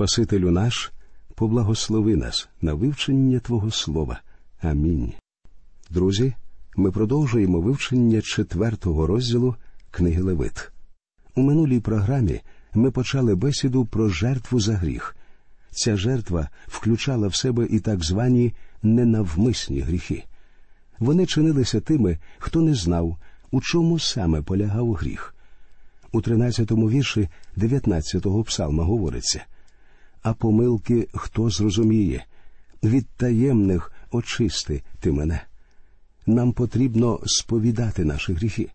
Спасителю наш, поблагослови нас на вивчення Твого Слова. Амінь. Друзі, ми продовжуємо вивчення четвертого розділу книги Левит. У минулій програмі ми почали бесіду про жертву за гріх. Ця жертва включала в себе і так звані ненавмисні гріхи. Вони чинилися тими, хто не знав, у чому саме полягав гріх. У 13-му вірші 19-го псалма говориться А помилки хто зрозуміє, від таємних очисти ти мене. Нам потрібно сповідати наші гріхи.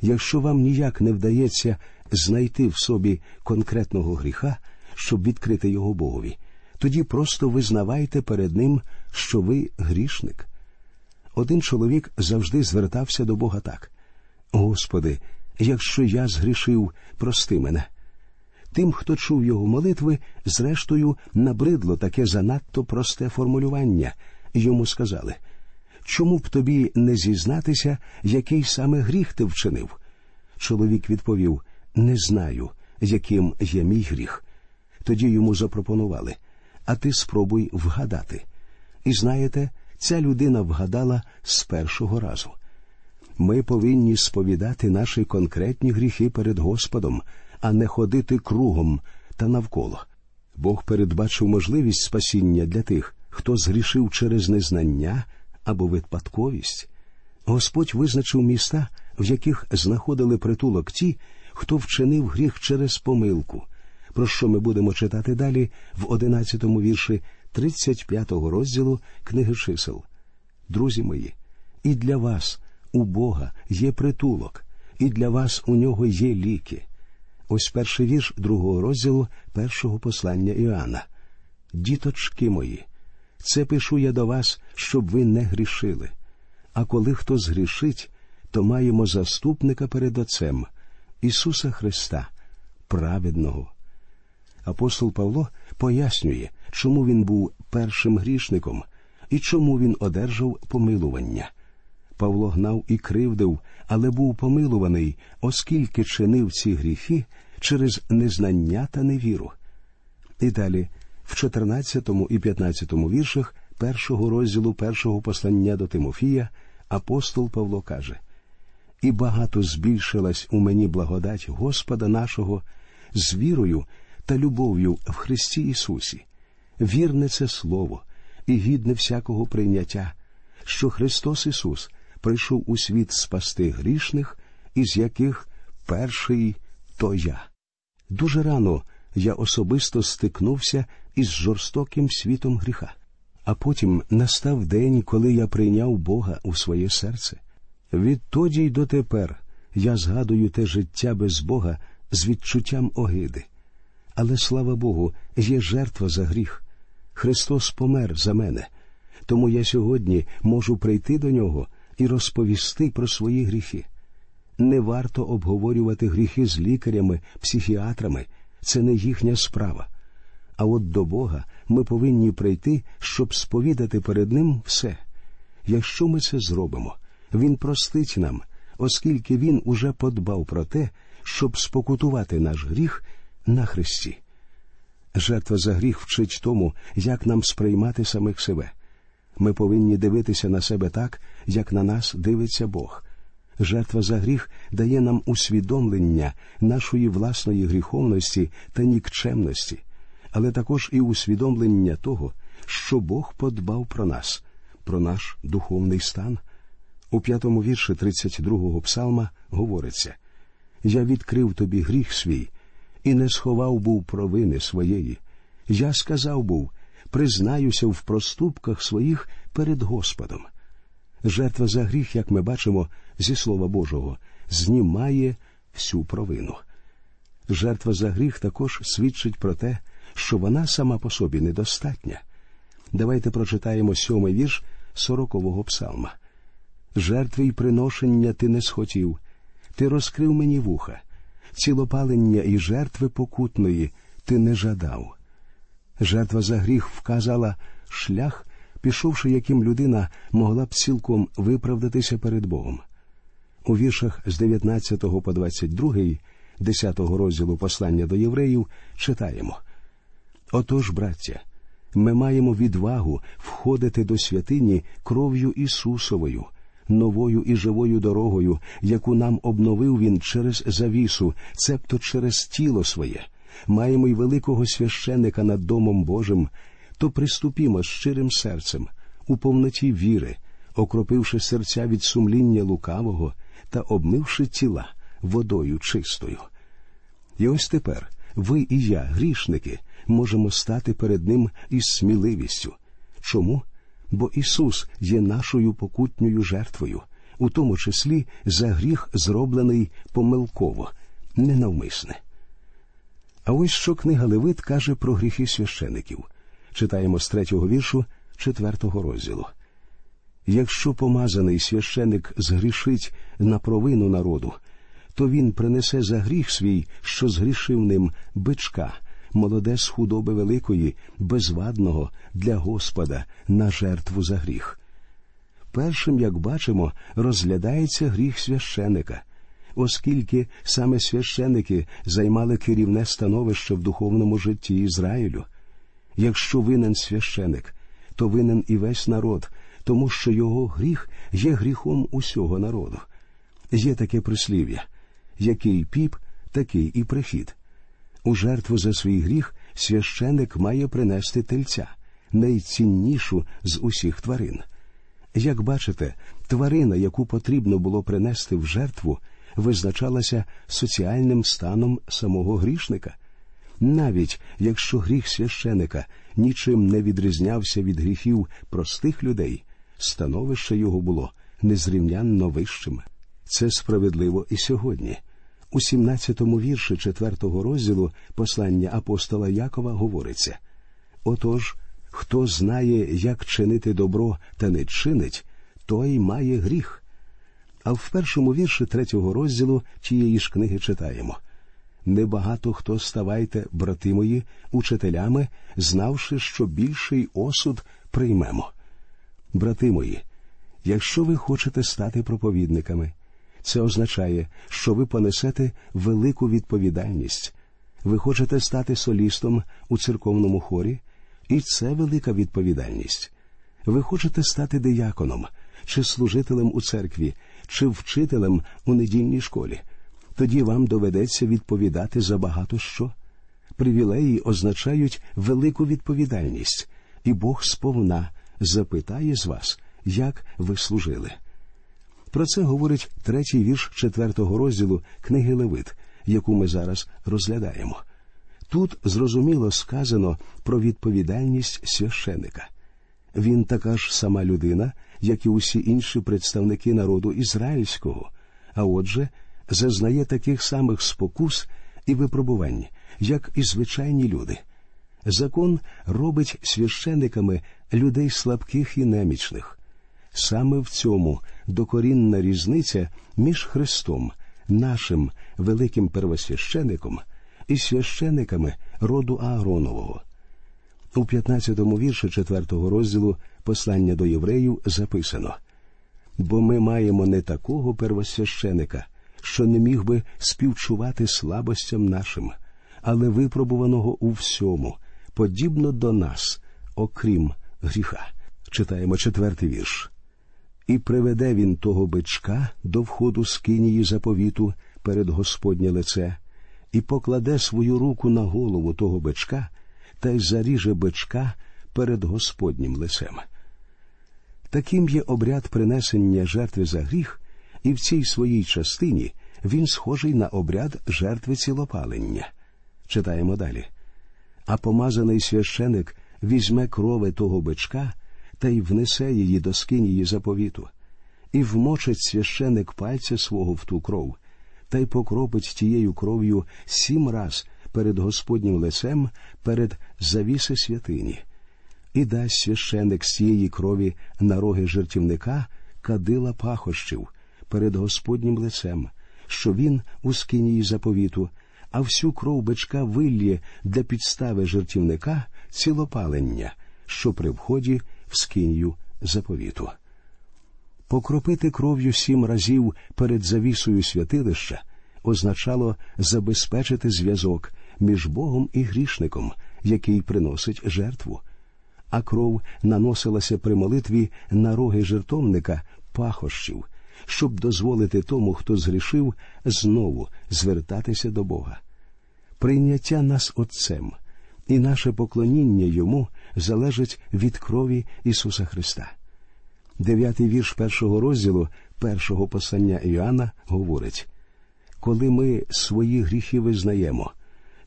Якщо вам ніяк не вдається знайти в собі конкретного гріха, щоб відкрити його Богові, тоді просто визнавайте перед Ним, що ви грішник. Один чоловік завжди звертався до Бога так: Господи, якщо я згрішив, прости мене. Тим, хто чув його молитви, зрештою набридло таке занадто просте формулювання. Йому сказали чому б тобі не зізнатися, який саме гріх ти вчинив? Чоловік відповів Не знаю, яким є мій гріх. Тоді йому запропонували А ти спробуй вгадати. І знаєте, ця людина вгадала з першого разу. Ми повинні сповідати наші конкретні гріхи перед Господом, а не ходити кругом та навколо. Бог передбачив можливість спасіння для тих, хто згрішив через незнання або випадковість. Господь визначив міста, в яких знаходили притулок ті, хто вчинив гріх через помилку, про що ми будемо читати далі в одинадцятому вірші 35-го розділу книги чисел. Друзі мої, і для вас у Бога є притулок, і для вас у нього є ліки. Ось перший вірш другого розділу першого послання Іоанна. Діточки мої, це пишу я до вас, щоб ви не грішили. А коли хто згрішить, то маємо заступника перед Отцем Ісуса Христа, праведного. Апостол Павло пояснює, чому він був першим грішником і чому він одержав помилування. Павло гнав і кривдив, але був помилуваний, оскільки чинив ці гріхи через незнання та невіру. І далі, в 14 і 15 віршах першого розділу першого послання до Тимофія, апостол Павло каже І багато збільшилась у мені благодать Господа нашого з вірою та любов'ю в Христі Ісусі. Вірне це Слово і гідне всякого прийняття, що Христос Ісус прийшов у світ спасти грішних, із яких перший то я. Дуже рано я особисто стикнувся із жорстоким світом гріха, а потім настав день, коли я прийняв Бога у своє серце. Відтоді й дотепер я згадую те життя без Бога з відчуттям огиди. Але слава Богу, є жертва за гріх. Христос помер за мене, тому я сьогодні можу прийти до нього і розповісти про свої гріхи. Не варто обговорювати гріхи з лікарями, психіатрами, це не їхня справа. А от до Бога ми повинні прийти, щоб сповідати перед Ним все. Якщо ми це зробимо, Він простить нам, оскільки Він уже подбав про те, щоб спокутувати наш гріх на Христі. Жертва за гріх вчить тому, як нам сприймати самих себе. Ми повинні дивитися на себе так, як на нас дивиться Бог. Жертва за гріх дає нам усвідомлення нашої власної гріховності та нікчемності, але також і усвідомлення того, що Бог подбав про нас, про наш духовний стан. У п'ятому вірші 32-го псалма говориться Я відкрив тобі гріх свій і не сховав був провини своєї. Я сказав був признаюся в проступках своїх перед Господом. Жертва за гріх, як ми бачимо зі Слова Божого, знімає всю провину. Жертва за гріх також свідчить про те, що вона сама по собі недостатня. Давайте прочитаємо сьомий вірш сорокового псалма. Жертви й приношення ти не схотів, ти розкрив мені вуха, цілопалення і жертви покутної ти не жадав. Жертва за гріх вказала шлях, пішовши, яким людина могла б цілком виправдатися перед Богом. У віршах з 19 по 22, 10 розділу послання до євреїв читаємо Отож, браття, ми маємо відвагу входити до святині кров'ю Ісусовою, новою і живою дорогою, яку нам обновив Він через завісу, цебто через тіло своє. Маємо й великого священника над Домом Божим, то приступімо щирим серцем, у повноті віри, окропивши серця від сумління лукавого та обмивши тіла водою чистою. І ось тепер ви і я, грішники, можемо стати перед Ним із сміливістю. Чому? Бо Ісус є нашою покутньою жертвою, у тому числі за гріх, зроблений помилково, ненавмисне. А ось що книга Левит каже про гріхи священиків. Читаємо з третього віршу четвертого розділу. Якщо помазаний священик згрішить на провину народу, то він принесе за гріх свій, що згрішив ним бичка, молоде з худоби великої, безвадного для Господа на жертву за гріх. Першим, як бачимо, розглядається гріх священика, оскільки саме священики займали керівне становище в духовному житті Ізраїлю. Якщо винен священик, то винен і весь народ, тому що його гріх є гріхом усього народу. Є таке прислів'я який піп, такий і прихід. У жертву за свій гріх священик має принести тельця, найціннішу з усіх тварин. Як бачите, тварина, яку потрібно було принести в жертву, визначалася соціальним станом самого грішника. Навіть якщо гріх священика нічим не відрізнявся від гріхів простих людей, становище його було незрівнянно вищим. Це справедливо і сьогодні. У 17-му вірші 4-го розділу послання апостола Якова говориться Отож, хто знає, як чинити добро та не чинить, той має гріх. А в першому вірші третього розділу тієї ж книги читаємо Небагато хто ставайте, брати мої, учителями, знавши, що більший осуд приймемо. Брати мої, якщо ви хочете стати проповідниками, це означає, що ви понесете велику відповідальність. Ви хочете стати солістом у церковному хорі, і це велика відповідальність. Ви хочете стати дияконом, чи служителем у церкві, чи вчителем у недільній школі. Тоді вам доведеться відповідати за багато що. Привілеї означають велику відповідальність, і Бог сповна запитає з вас, як ви служили. Про це говорить третій вірш четвертого розділу книги Левит, яку ми зараз розглядаємо. Тут зрозуміло сказано про відповідальність священика. Він така ж сама людина, як і усі інші представники народу ізраїльського, а отже, зазнає таких самих спокус і випробувань, як і звичайні люди. Закон робить священниками людей слабких і немічних. Саме в цьому докорінна різниця між Христом, нашим великим первосвящеником, і священиками роду Ааронового. У 15-му вірші 4-го розділу послання до євреїв записано бо ми маємо не такого первосвященика, що не міг би співчувати слабостям нашим, але випробуваного у всьому, подібно до нас, окрім гріха. Читаємо четвертий вірш. І приведе він того бичка до входу скинії заповіту перед Господнє лице, і покладе свою руку на голову того бичка та й заріже бичка перед Господнім лицем. Таким є обряд принесення жертви за гріх, і в цій своїй частині він схожий на обряд жертви цілопалення. Читаємо далі. А помазаний священик візьме крови того бичка та й внесе її до скинії заповіту, і вмочить священик пальця свого в ту кров, та й покропить тією кров'ю сім раз перед Господнім лицем, перед завіси святині, і дасть священик з цієї крові на роги жертівника кадила пахощів перед Господнім лицем, що він у скинії заповіту, а всю кров бичка виллє для підстави жертівника цілопалення, що при вході в скинью заповіту. Покропити кров'ю сім разів перед завісою святилища означало забезпечити зв'язок між Богом і грішником, який приносить жертву, а кров наносилася при молитві на роги жертовника пахощів, щоб дозволити тому, хто згрішив, знову звертатися до Бога. Прийняття нас Отцем і наше поклоніння йому залежить від крові Ісуса Христа. Дев'ятий вірш першого розділу першого послання Іоанна говорить коли ми свої гріхи визнаємо,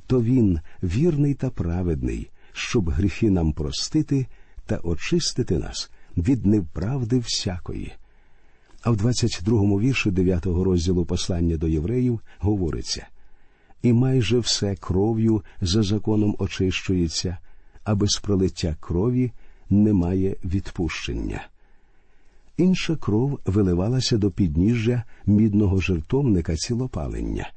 то Він вірний та праведний, щоб гріхи нам простити та очистити нас від неправди всякої. А в 22-му вірші 9-го розділу послання до євреїв говориться і майже все кров'ю за законом очищується, а без пролиття крові немає відпущення. Інша кров виливалася до підніжжя мідного жертовника цілопалення.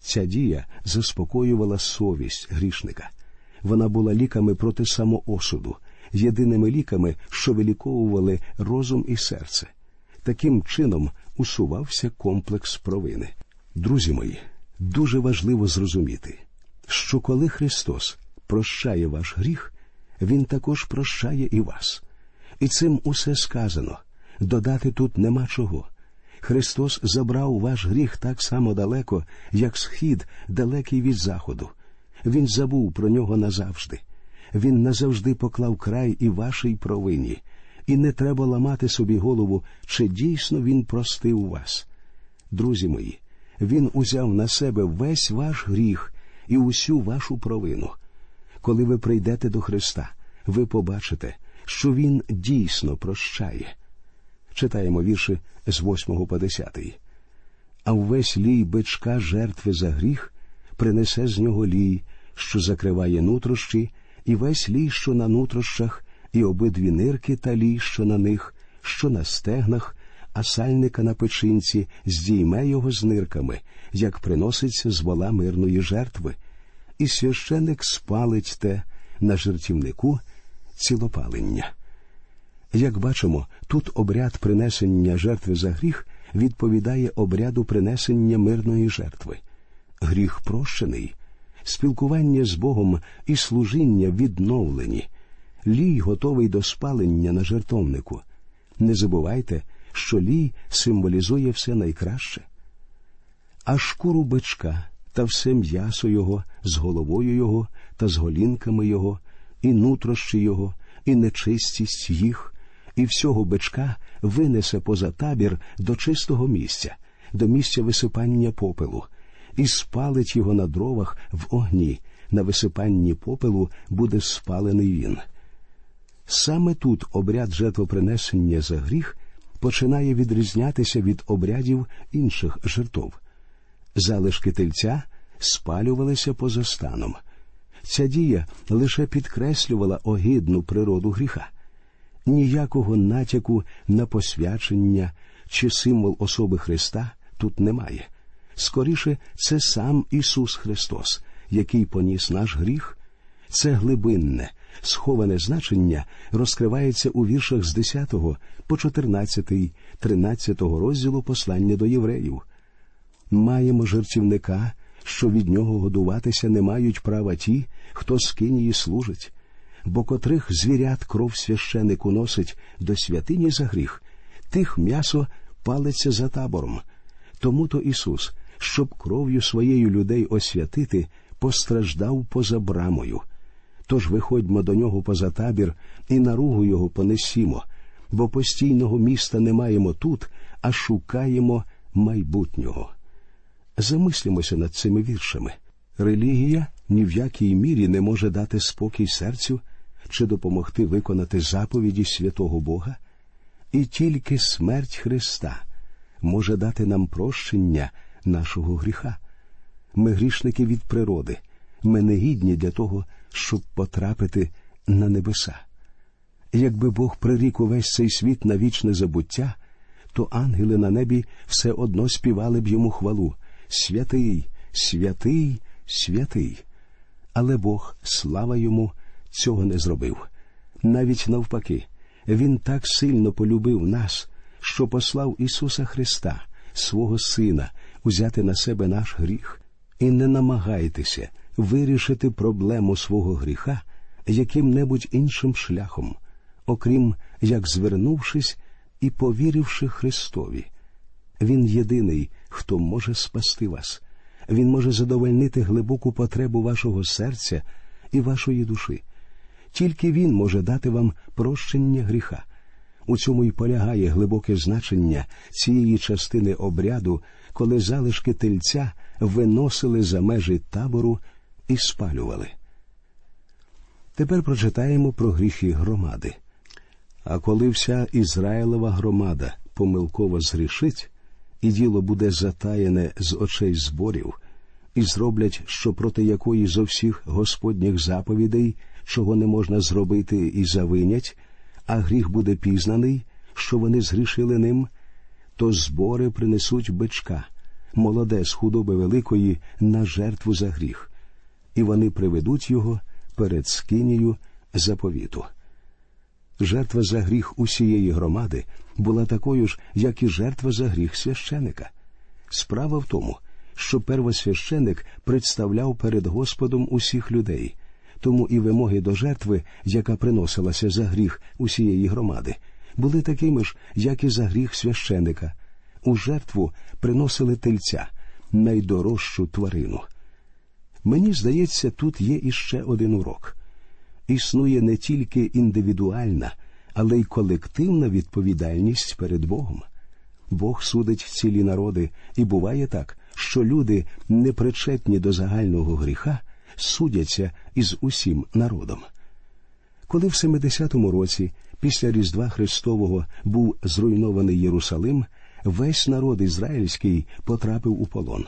Ця дія заспокоювала совість грішника. Вона була ліками проти самоосуду, єдиними ліками, що виліковували розум і серце. Таким чином усувався комплекс провини. Друзі мої, дуже важливо зрозуміти, що коли Христос прощає ваш гріх, Він також прощає і вас. І цим усе сказано. Додати тут нема чого. Христос забрав ваш гріх так само далеко, як схід далекий від заходу. Він забув про нього назавжди. Він назавжди поклав край і вашій провині, і не треба ламати собі голову, чи дійсно він простив вас. Друзі мої, він узяв на себе весь ваш гріх і усю вашу провину. Коли ви прийдете до Христа, ви побачите, що Він дійсно прощає. Читаємо вірші з 8 по 10. А увесь лій бичка жертви за гріх принесе з нього лій, що закриває нутрощі, і весь лій, що на нутрощах, і обидві нирки та лій, що на них, що на стегнах, а сальника на печинці здійме його з нирками, як приноситься з вола мирної жертви, і священик спалить те на жертівнику цілопалення. Як бачимо, тут обряд принесення жертви за гріх відповідає обряду принесення мирної жертви. Гріх прощений, спілкування з Богом і служіння відновлені, лій готовий до спалення на жертовнику. Не забувайте, що лій символізує все найкраще. А шкуру бичка та все м'ясо його з головою його та з голінками його, і нутрощі його, і нечистість їх і всього бичка винесе поза табір до чистого місця, до місця висипання попелу, і спалить його на дровах в огні. На висипанні попелу буде спалений він. Саме тут обряд жертвопринесення за гріх починає відрізнятися від обрядів інших жертв. Залишки тельця спалювалися поза станом. Ця дія лише підкреслювала огидну природу гріха ніякого натяку на посвячення чи символ особи Христа тут немає. Скоріше, це сам Ісус Христос, який поніс наш гріх. Це глибинне, сховане значення розкривається у віршах з 10 по 14, 13 розділу послання до євреїв. Маємо жертівника, що від нього годуватися не мають права ті, хто скинії служить бо котрих звірят кров священик уносить до святині за гріх, тих м'ясо палиться за табором. Тому то Ісус, щоб кров'ю своєю людей освятити, постраждав поза брамою. Тож виходьмо до нього поза табір і наругу його понесімо, бо постійного міста не маємо тут, а шукаємо майбутнього. Замислімося над цими віршами. Релігія ні в якій мірі не може дати спокій серцю чи допомогти виконати заповіді святого Бога, і тільки смерть Христа може дати нам прощення нашого гріха. Ми грішники від природи, ми не гідні для того, щоб потрапити на небеса. Якби Бог прирік увесь цей світ на вічне забуття, то ангели на небі все одно співали б йому хвалу Святий, святий, святий. Але Бог, слава йому, цього не зробив. Навіть навпаки, Він так сильно полюбив нас, що послав Ісуса Христа, свого Сина, узяти на себе наш гріх. І не намагайтеся вирішити проблему свого гріха яким-небудь іншим шляхом, окрім як звернувшись і повіривши Христові. Він єдиний, хто може спасти вас. Він може задовольнити глибоку потребу вашого серця і вашої душі. Тільки Він може дати вам прощення гріха. У цьому й полягає глибоке значення цієї частини обряду, коли залишки тельця виносили за межі табору і спалювали. Тепер прочитаємо про гріхи громади. А коли вся Ізраїлова громада помилково згрішить, і діло буде затаєне з очей зборів, і зроблять, що проти якої зо всіх господніх заповідей, чого не можна зробити, і завинять, а гріх буде пізнаний, що вони згрішили ним, то збори принесуть бичка, молоде з худоби великої на жертву за гріх, і вони приведуть його перед скинію заповіту. Жертва за гріх усієї громади була такою ж, як і жертва за гріх священика. Справа в тому, що первосвященик представляв перед Господом усіх людей, тому і вимоги до жертви, яка приносилася за гріх усієї громади, були такими ж, як і за гріх священика. У жертву приносили тельця, найдорожчу тварину. Мені здається, тут є іще один урок. Існує не тільки індивідуальна, але й колективна відповідальність перед Богом. Бог судить цілі народи, і буває так, що люди, непричетні до загального гріха, судяться із усім народом. Коли в 70-му році, після Різдва Христового, був зруйнований Єрусалим, весь народ ізраїльський потрапив у полон.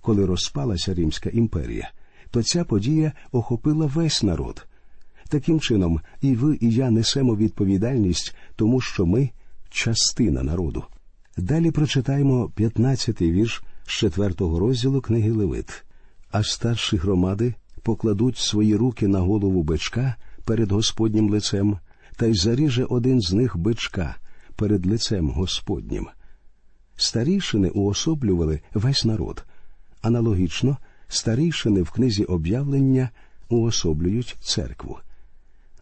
Коли розпалася Римська імперія, то ця подія охопила весь народ. Таким чином, і ви, і я несемо відповідальність, тому що ми частина народу. Далі прочитаємо 15-й вірш з 4-го розділу книги Левит. А старші громади покладуть свої руки на голову бичка перед Господнім лицем, та й заріже один з них бичка перед лицем Господнім. Старішини уособлювали весь народ. Аналогічно, старішини в книзі об'явлення уособлюють церкву.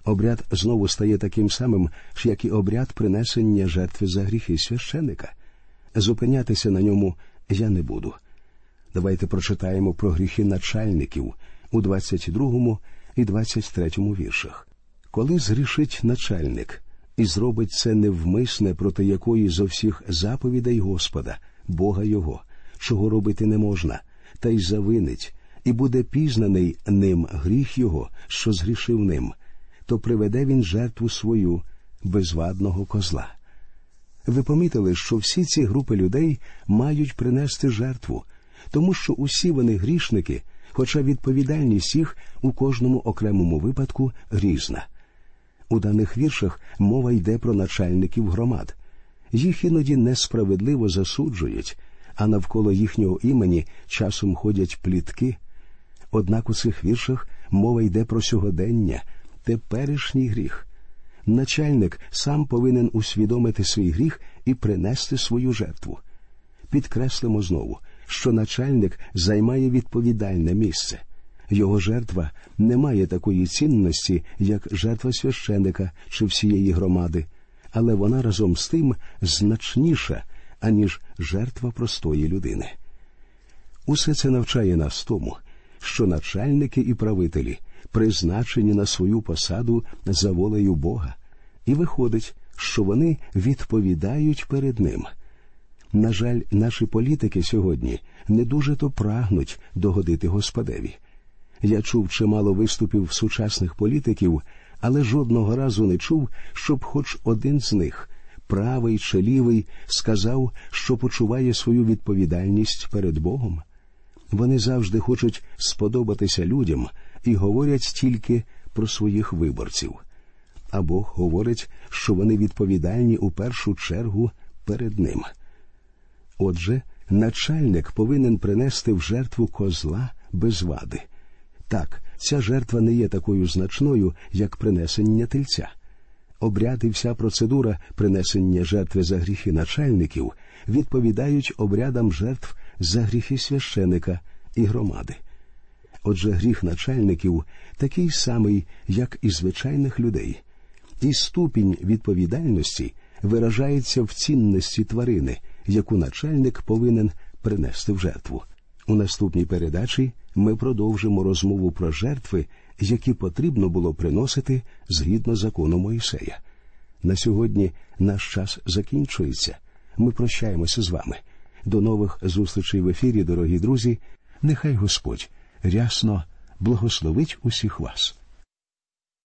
Обряд знову стає таким самим, як і обряд принесення жертви за гріхи священика. Зупинятися на ньому я не буду. Давайте прочитаємо про гріхи начальників у 22 і 23 віршах. Коли згрішить начальник і зробить це невмисне проти якої зо всіх заповідей Господа, Бога Його, чого робити не можна, та й завинить, і буде пізнаний ним гріх його, що згрішив ним, то приведе він жертву свою безвадного козла. Ви помітили, що всі ці групи людей мають принести жертву, тому що усі вони грішники, хоча відповідальність їх у кожному окремому випадку різна. У даних віршах мова йде про начальників громад. Їх іноді несправедливо засуджують, а навколо їхнього імені часом ходять плітки. Однак у цих віршах мова йде про сьогодення, теперішній гріх. Начальник сам повинен усвідомити свій гріх і принести свою жертву. Підкреслимо знову, що начальник займає відповідальне місце. Його жертва не має такої цінності, як жертва священика чи всієї громади, але вона разом з тим значніша, аніж жертва простої людини. Усе це навчає нас тому, що начальники і правителі призначені на свою посаду за волею Бога, і виходить, що вони відповідають перед ним. На жаль, наші політики сьогодні не дуже то прагнуть догодити Господеві. Я чув чимало виступів сучасних політиків, але жодного разу не чув, щоб хоч один з них, правий чи лівий, сказав, що почуває свою відповідальність перед Богом. Вони завжди хочуть сподобатися людям і говорять тільки про своїх виборців. А Бог говорить, що вони відповідальні у першу чергу перед ним. Отже, начальник повинен принести в жертву козла без вади. Так, ця жертва не є такою значною, як принесення тельця. Обряд і вся процедура принесення жертви за гріхи начальників відповідають обрядам жертв за гріхи священика і громади. Отже, гріх начальників такий самий, як і звичайних людей, і ступінь відповідальності виражається в цінності тварини, яку начальник повинен принести в жертву. У наступній передачі ми продовжимо розмову про жертви, які потрібно було приносити згідно закону Моїсея. На сьогодні наш час закінчується. Ми прощаємося з вами. До нових зустрічей в ефірі, дорогі друзі. Нехай Господь рясно благословить усіх вас.